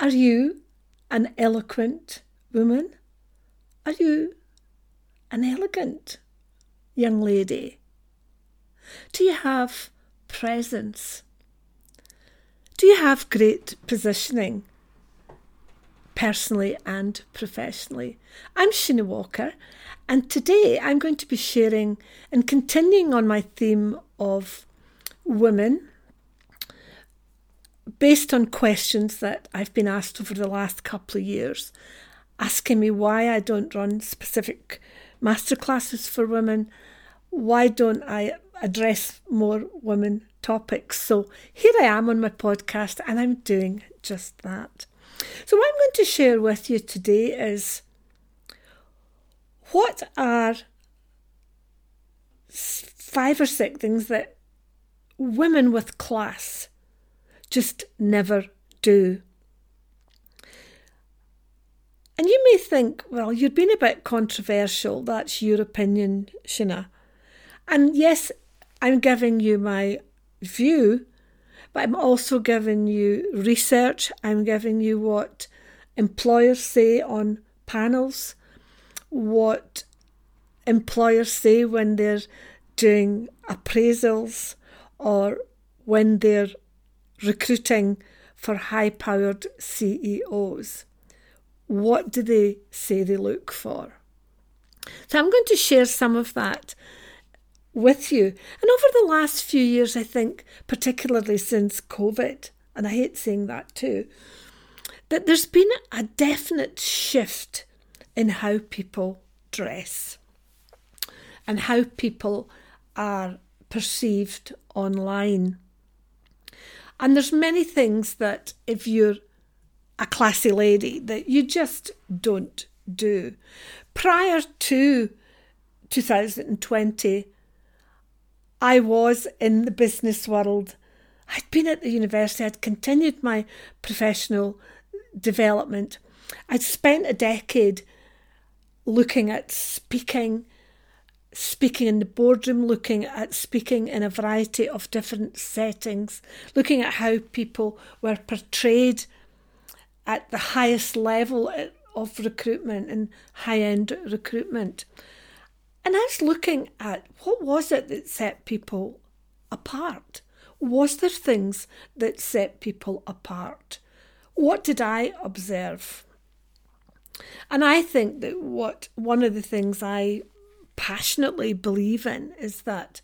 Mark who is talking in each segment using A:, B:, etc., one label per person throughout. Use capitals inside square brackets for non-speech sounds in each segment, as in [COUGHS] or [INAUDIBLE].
A: Are you an eloquent woman? Are you an elegant young lady? Do you have presence? Do you have great positioning, personally and professionally? I'm Sheena Walker, and today I'm going to be sharing and continuing on my theme of women based on questions that I've been asked over the last couple of years, asking me why I don't run specific masterclasses for women, why don't I address more women topics. So here I am on my podcast and I'm doing just that. So, what I'm going to share with you today is what are five or six things that women with class just never do. And you may think, well, you've been a bit controversial. That's your opinion, Sheena. And yes, I'm giving you my view, but I'm also giving you research. I'm giving you what employers say on panels, what employers say when they're doing appraisals or when they're recruiting for high powered CEOs. What do they say they look for? So I'm going to share some of that with you. And over the last few years, I think, particularly since COVID, and I hate saying that too, that there's been a definite shift in how people dress and how people are perceived online. And there's many things that if you're a classy lady that you just don't do. Prior to 2020, I was in the business world. I'd been at the university, I'd continued my professional development. I'd spent a decade looking at speaking speaking in the boardroom, looking at speaking in a variety of different settings, looking at how people were portrayed at the highest level of recruitment and high end recruitment. And I was looking at what was it that set people apart? Was there things that set people apart? What did I observe? And I think that what one of the things I passionately believe in is that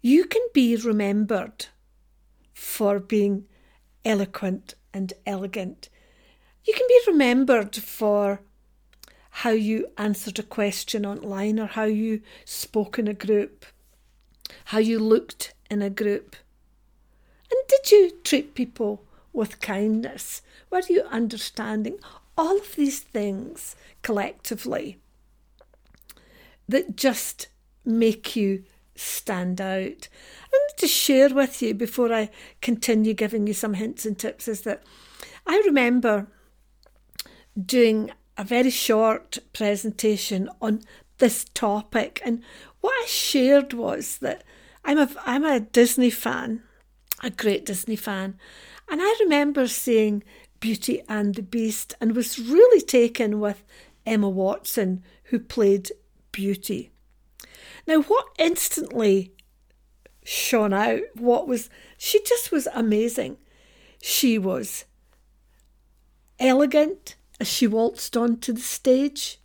A: you can be remembered for being eloquent and elegant. You can be remembered for how you answered a question online or how you spoke in a group, how you looked in a group. And did you treat people with kindness? Were you understanding? All of these things collectively that just make you stand out. Want to share with you before I continue giving you some hints and tips is that I remember doing a very short presentation on this topic and what I shared was that I'm a I'm a Disney fan, a great Disney fan, and I remember seeing Beauty and the Beast and was really taken with Emma Watson who played beauty. Now, what instantly shone out, what was, she just was amazing. She was elegant as she waltzed onto the stage.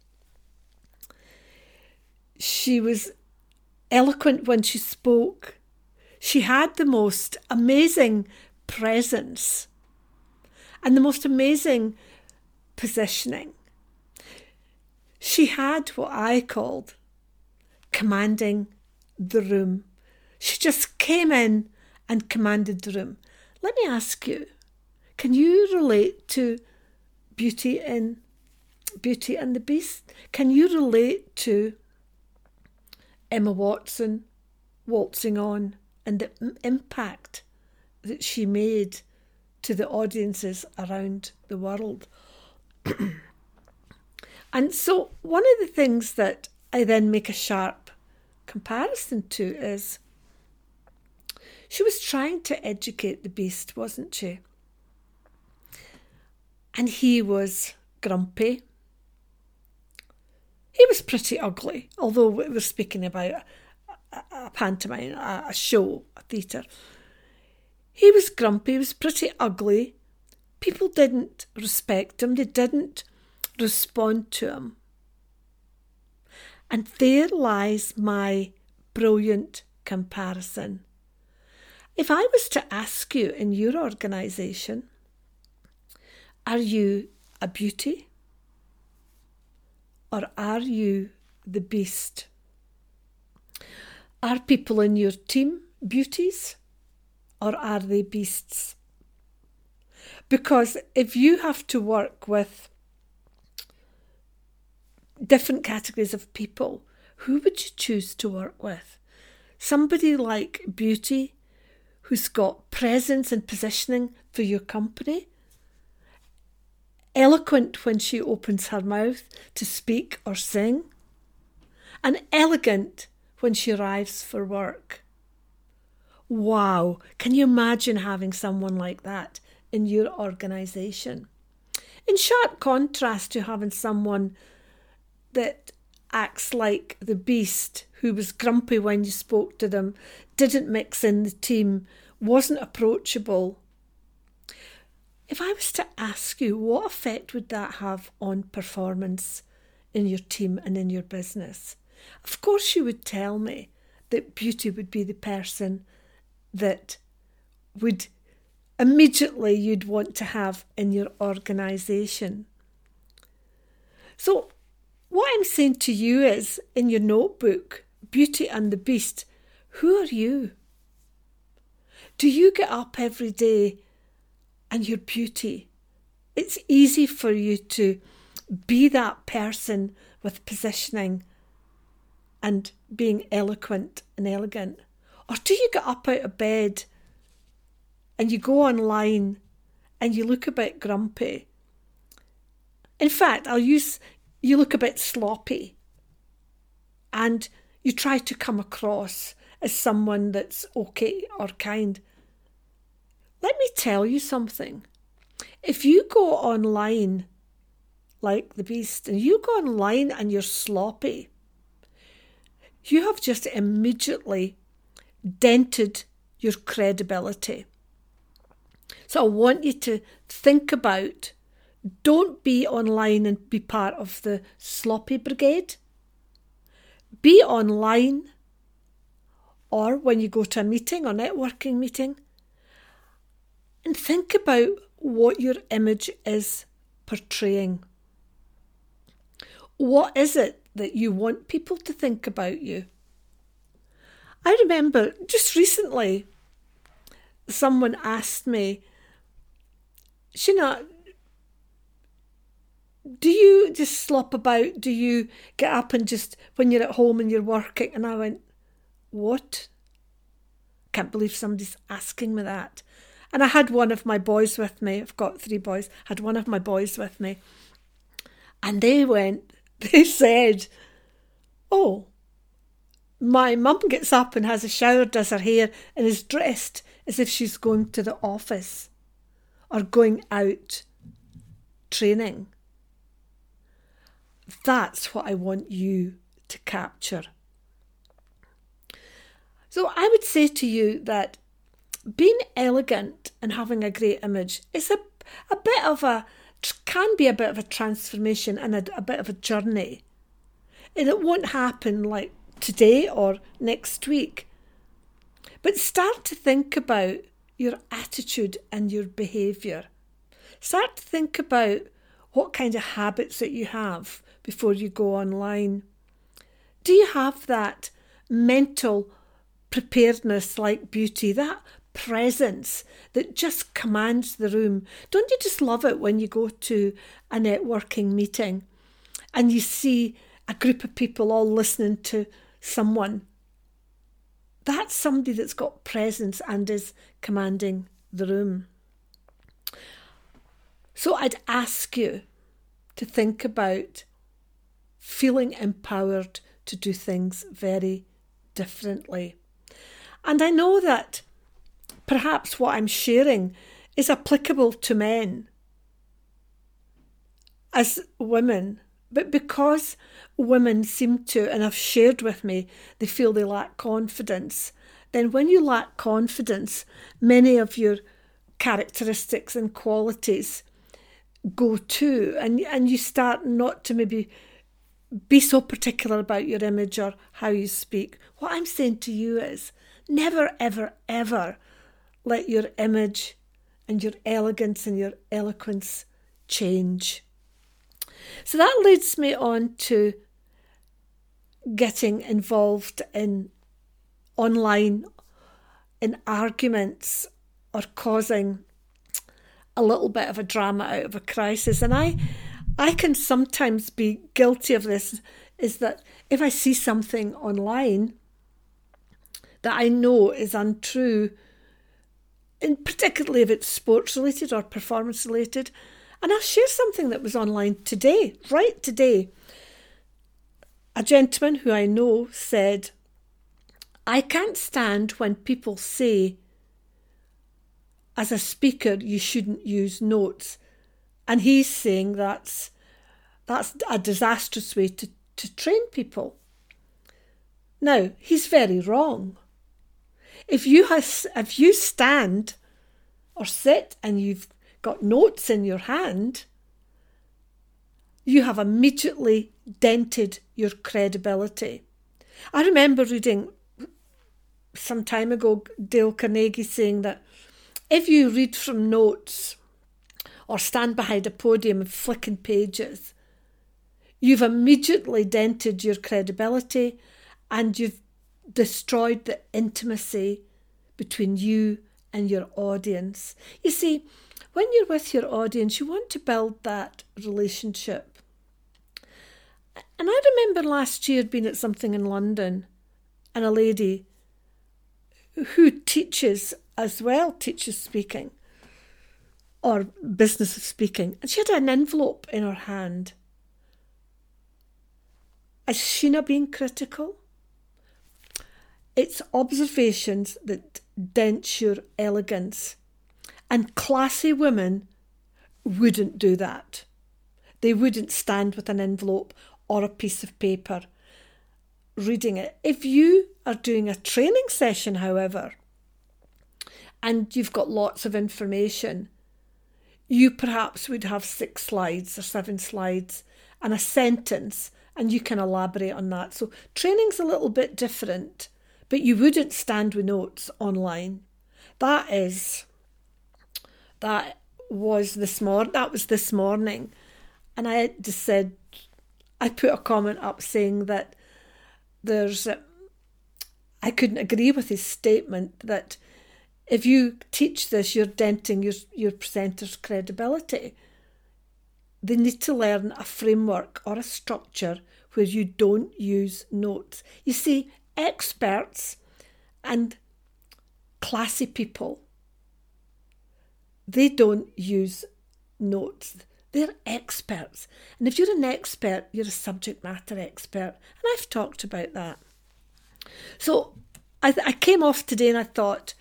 A: She was eloquent when she spoke. She had the most amazing presence and the most amazing positioning. She had what I called commanding the room. She just came in and commanded the room. Let me ask you, can you relate to Beauty in Beauty and the Beast? Can you relate to Emma Watson waltzing on and the impact that she made to the audiences around the world? [CLEARS THROAT] And so, one of the things that I then make a sharp comparison to is she was trying to educate the beast, wasn't she? and he was grumpy. He was pretty ugly, although we were speaking about a, a, pantomime, a, a show, a theatre. He was grumpy, he was pretty ugly. People didn't respect him, they didn't respond to him. And there lies my brilliant comparison. If I was to ask you in your organisation, are you a beauty? Or are you the beast? Are people in your team beauties? Or are they beasts? Because if you have to work with different categories of people, who would you choose to work with? Somebody like beauty, who's got presence and positioning for your company, eloquent when she opens her mouth to speak or sing, and elegant when she arrives for work. Wow, can you imagine having someone like that in your organisation? In sharp contrast to having someone that acts like the beast who was grumpy when you spoke to them, didn't mix in the team, wasn't approachable. If I was to ask you, what effect would that have on performance in your team and in your business? Of course, you would tell me that beauty would be the person that would immediately you'd want to have in your organisation. So, what I'm saying to you is in your notebook, Beauty and the Beast, who are you? Do you get up every day and your beauty? It's easy for you to be that person with positioning and being eloquent and elegant. Or do you get up out of bed and you go online and you look a bit grumpy? In fact, I'll use you look a bit sloppy and you try to come across as someone that's okay or kind. Let me tell you something. If you go online like the beast and you go online and you're sloppy, you have just immediately dented your credibility. So I want you to think about don't be online and be part of the sloppy brigade. Be online or when you go to a meeting or networking meeting and think about what your image is portraying. What is it that you want people to think about you? I remember just recently someone asked me, Sheena, do you just slop about? Do you get up and just, when you're at home and you're working? And I went, What? Can't believe somebody's asking me that. And I had one of my boys with me. I've got three boys. Had one of my boys with me. And they went, [LAUGHS] they said, Oh, my mum gets up and has a shower, does her hair, and is dressed as if she's going to the office or going out training. That's what I want you to capture. So I would say to you that being elegant and having a great image is a, a bit of a can be a bit of a transformation and a, a bit of a journey. And it won't happen like today or next week. But start to think about your attitude and your behaviour. Start to think about what kind of habits that you have before you go online. Do you have that mental preparedness like beauty, that presence that just commands the room? Don't you just love it when you go to a networking meeting and you see a group of people all listening to someone? That's somebody that's got presence and is commanding the room. So I'd ask you to think about feeling empowered to do things very differently. And I know that perhaps what I'm sharing is applicable to men. as women, but because women seem to, and have shared with me, they feel they lack confidence, then when you lack confidence, many of your characteristics and qualities go too, and, and you start not to maybe be so particular about your image or how you speak. What I'm saying to you is never, ever, ever let your image and your elegance and your eloquence change. So that leads me on to getting involved in online in arguments or causing a little bit of a drama out of a crisis. And I I can sometimes be guilty of this is that if I see something online that I know is untrue, and particularly if it's sports related or performance related, and I'll share something that was online today, right today. A gentleman who I know said, I can't stand when people say, as a speaker, you shouldn't use notes. And he's saying that's that's a disastrous way to, to train people. Now, he's very wrong. If you has if you stand or sit and you've got notes in your hand, you have immediately dented your credibility. I remember reading some time ago Dale Carnegie saying that if you read from notes or stand behind a podium and flicking pages, you've immediately dented your credibility and you've destroyed the intimacy between you and your audience. You see, when you're with your audience, you want to build that relationship. And I remember last year being at something in London and a lady who teaches as well, teaches speaking or business of speaking, and she had an envelope in her hand. Is she not being critical? It's observations that dent your elegance. And classy women wouldn't do that. They wouldn't stand with an envelope or a piece of paper reading it. If you are doing a training session, however, and you've got lots of information, you perhaps would have six slides or seven slides and a sentence, and you can elaborate on that. So, training's a little bit different, but you wouldn't stand with notes online. That is, that was this morning. That was this morning, and I just said, I put a comment up saying that there's, I couldn't agree with his statement that if you teach this, you're denting your, your presenter's credibility. They need to learn a framework or a structure where you don't use notes. You see, experts and classy people, they don't use notes. They're experts. And if you're an expert, you're a subject matter expert. And I've talked about that. So I, I came off today and I thought,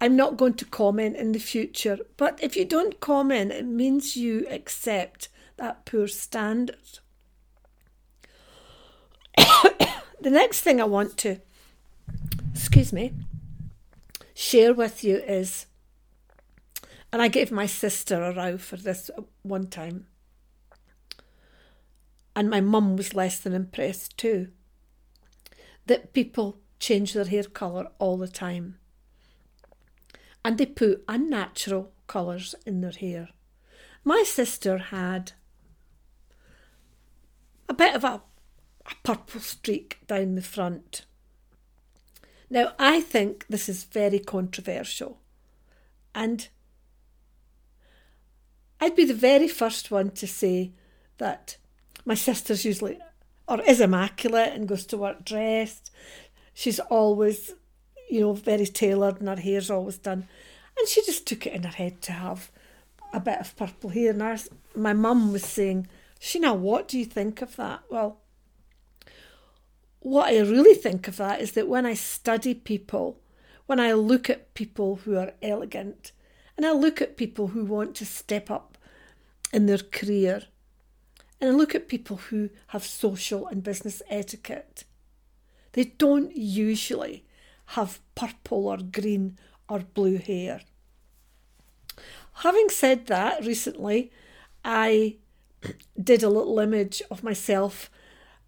A: I'm not going to comment in the future. But if you don't comment, it means you accept that poor standard. [COUGHS] the next thing I want to, excuse me, share with you is, and I gave my sister a row for this one time, and my mum was less than impressed too, that people change their hair colour all the time and they put unnatural colours in their hair. My sister had a bit of a, a purple streak down the front. Now, I think this is very controversial, and I'd be the very first one to say that my sister's usually or is immaculate and goes to work dressed. She's always you know, very tailored and her hair's always done. And she just took it in her head to have a bit of purple hair. And my mum was saying, Sheena, what do you think of that? Well, what I really think of that is that when I study people, when I look at people who are elegant, and I look at people who want to step up in their career. And I look at people who have social and business etiquette. They don't usually have purple or green or blue hair. Having said that, recently I did a little image of myself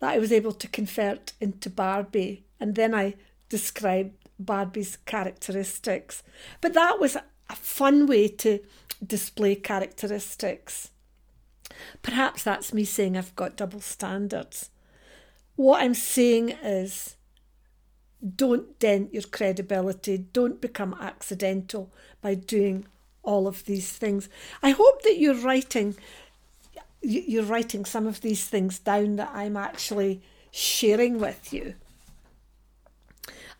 A: that I was able to convert into Barbie, and then I described Barbie's characteristics. But that was a fun way to display characteristics. Perhaps that's me saying I've got double standards. What I'm saying is don't dent your credibility, don't become accidental by doing all of these things. I hope that you're writing you're writing some of these things down that I'm actually sharing with you.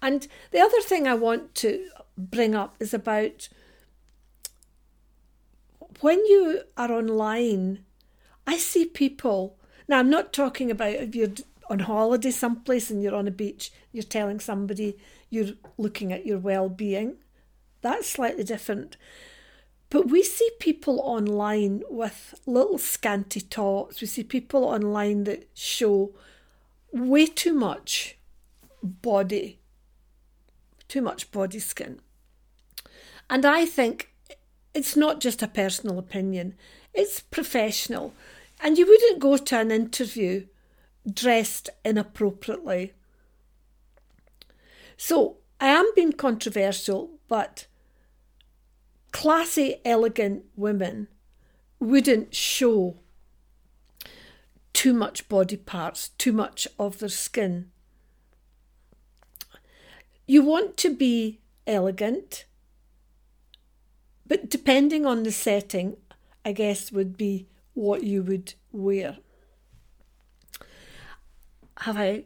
A: And the other thing I want to bring up is about when you are online, I see people. Now, I'm not talking about if you're on holiday someplace and you're on a beach, you're telling somebody you're looking at your well being. That's slightly different. But we see people online with little scanty tops. We see people online that show way too much body, too much body skin. And I think it's not just a personal opinion, it's professional. And you wouldn't go to an interview dressed inappropriately. So I am being controversial, but classy, elegant women wouldn't show too much body parts, too much of their skin. You want to be elegant, but depending on the setting, I guess would be what you would wear. Have I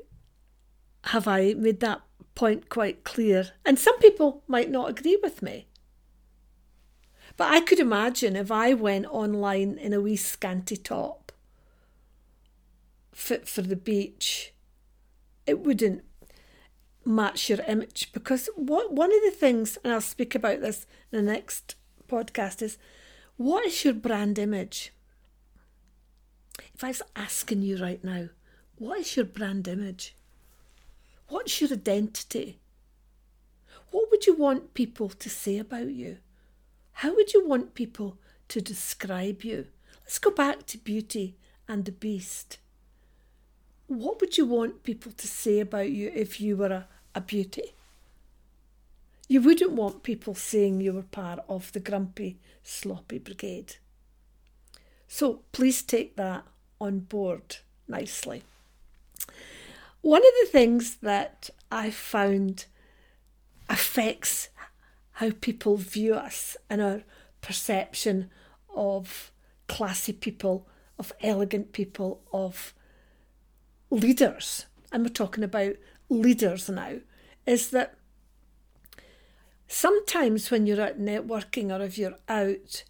A: have I made that point quite clear? And some people might not agree with me. But I could imagine if I went online in a wee scanty top fit for the beach, it wouldn't match your image because what one of the things, and I'll speak about this in the next podcast, is what is your brand image? If I was asking you right now, what is your brand image? What's your identity? What would you want people to say about you? How would you want people to describe you? Let's go back to Beauty and the Beast. What would you want people to say about you if you were a, a beauty? You wouldn't want people saying you were part of the grumpy, sloppy brigade. So please take that on board nicely. One of the things that I found affects how people view us and our perception of classy people, of elegant people, of leaders, and we're talking about leaders now, is that sometimes when you're out networking or if you're out,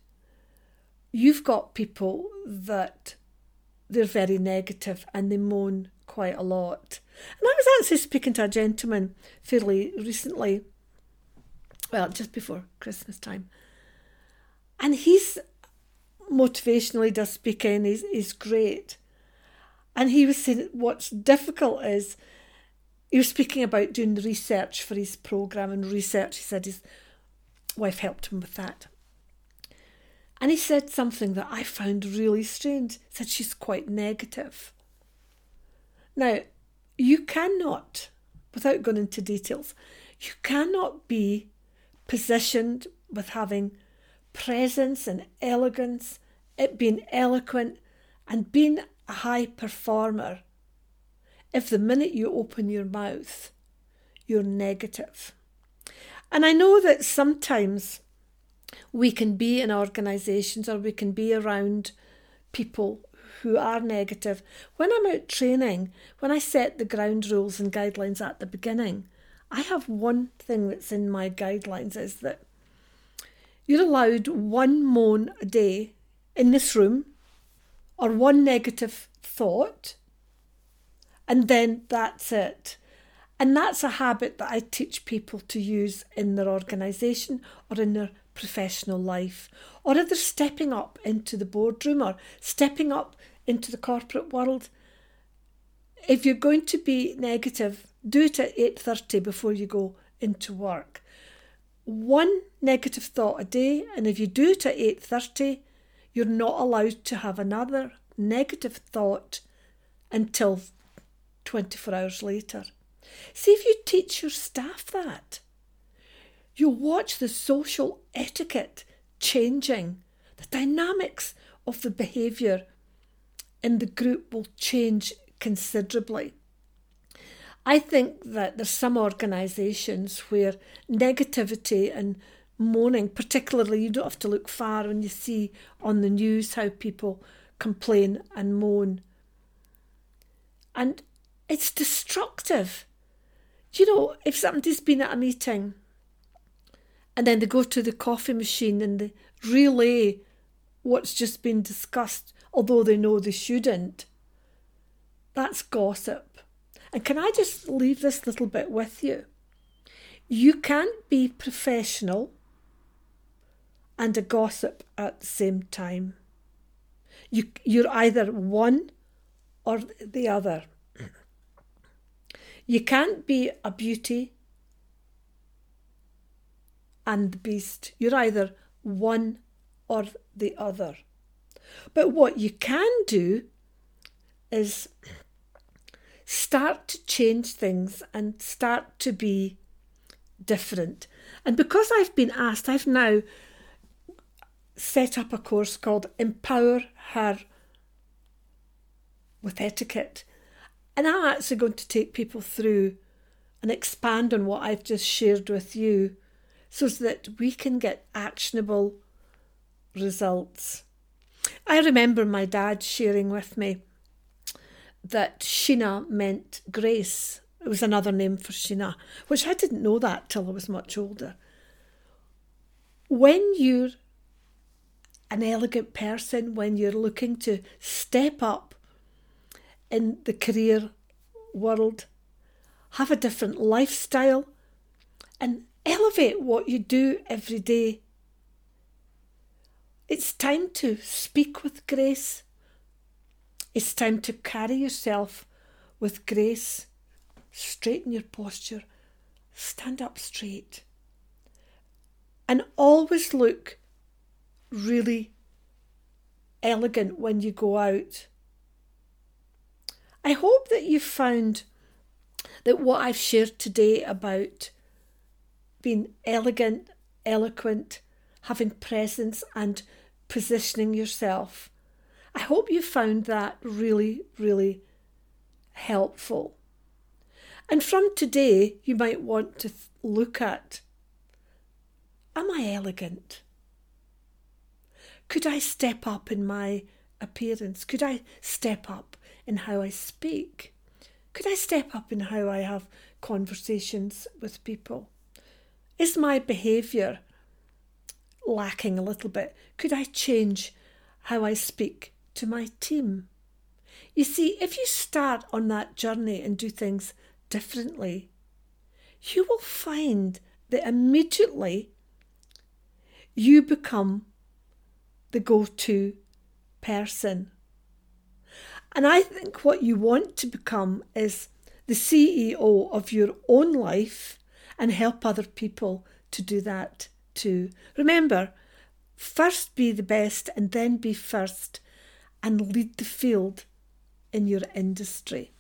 A: you've got people that they're very negative and they moan quite a lot. And I was actually speaking to a gentleman fairly recently well, just before Christmas time. And he's motivationally does speaking, he's, he's great. And he was saying what's difficult is he was speaking about doing research for his programme and research. He said his wife helped him with that. And he said something that I found really strange. He said she's quite negative. Now, you cannot, without going into details, you cannot be positioned with having presence and elegance, it being eloquent and being a high performer. If the minute you open your mouth, you're negative. And I know that sometimes we can be in organisations or we can be around people who are negative. When I'm out training, when I set the ground rules and guidelines at the beginning, I have one thing that's in my guidelines is that you're allowed one moan a day in this room or one negative thought, and then that's it. And that's a habit that I teach people to use in their organisation or in their professional life, or if they're stepping up into the boardroom or stepping up into the corporate world. If you're going to be negative, do it at 8:30 before you go into work. One negative thought a day, and if you do it at 8:30, you're not allowed to have another negative thought until 24 hours later. See if you teach your staff that. You'll watch the social etiquette changing, the dynamics of the behaviour in the group will change considerably. I think that there's some organisations where negativity and moaning, particularly, you don't have to look far when you see on the news how people complain and moan. And it's destructive. You know, if somebody's been at a meeting and then they go to the coffee machine and they relay what's just been discussed, although they know they shouldn't, that's gossip. And can I just leave this little bit with you? You can't be professional and a gossip at the same time. You, you're either one or the other. You can't be a beauty and the beast. You're either one or the other. But what you can do is start to change things and start to be different. And because I've been asked, I've now set up a course called Empower Her with Etiquette. And I'm actually going to take people through and expand on what I've just shared with you so that we can get actionable results. I remember my dad sharing with me that Sheena meant grace. It was another name for Sheena, which I didn't know that till I was much older. When you're an elegant person, when you're looking to step up in the career world, have a different lifestyle, and elevate what you do every day. It's time to speak with grace. It's time to carry yourself with grace. Straighten your posture. Stand up straight. And always look really elegant when you go out. I hope that you've found that what I've shared today about being elegant, eloquent, having presence, and positioning yourself, I hope you found that really, really helpful. And from today, you might want to look at Am I elegant? Could I step up in my appearance? Could I step up in how I speak? Could I step up in how I have conversations with people? Is my behaviour lacking a little bit? Could I change how I speak to my team? You see, if you start on that journey and do things differently, you will find that immediately you become the go to person and I think what you want to become is the CEO of your own life and help other people to do that too. Remember, first be the best and then be first and lead the field in your industry.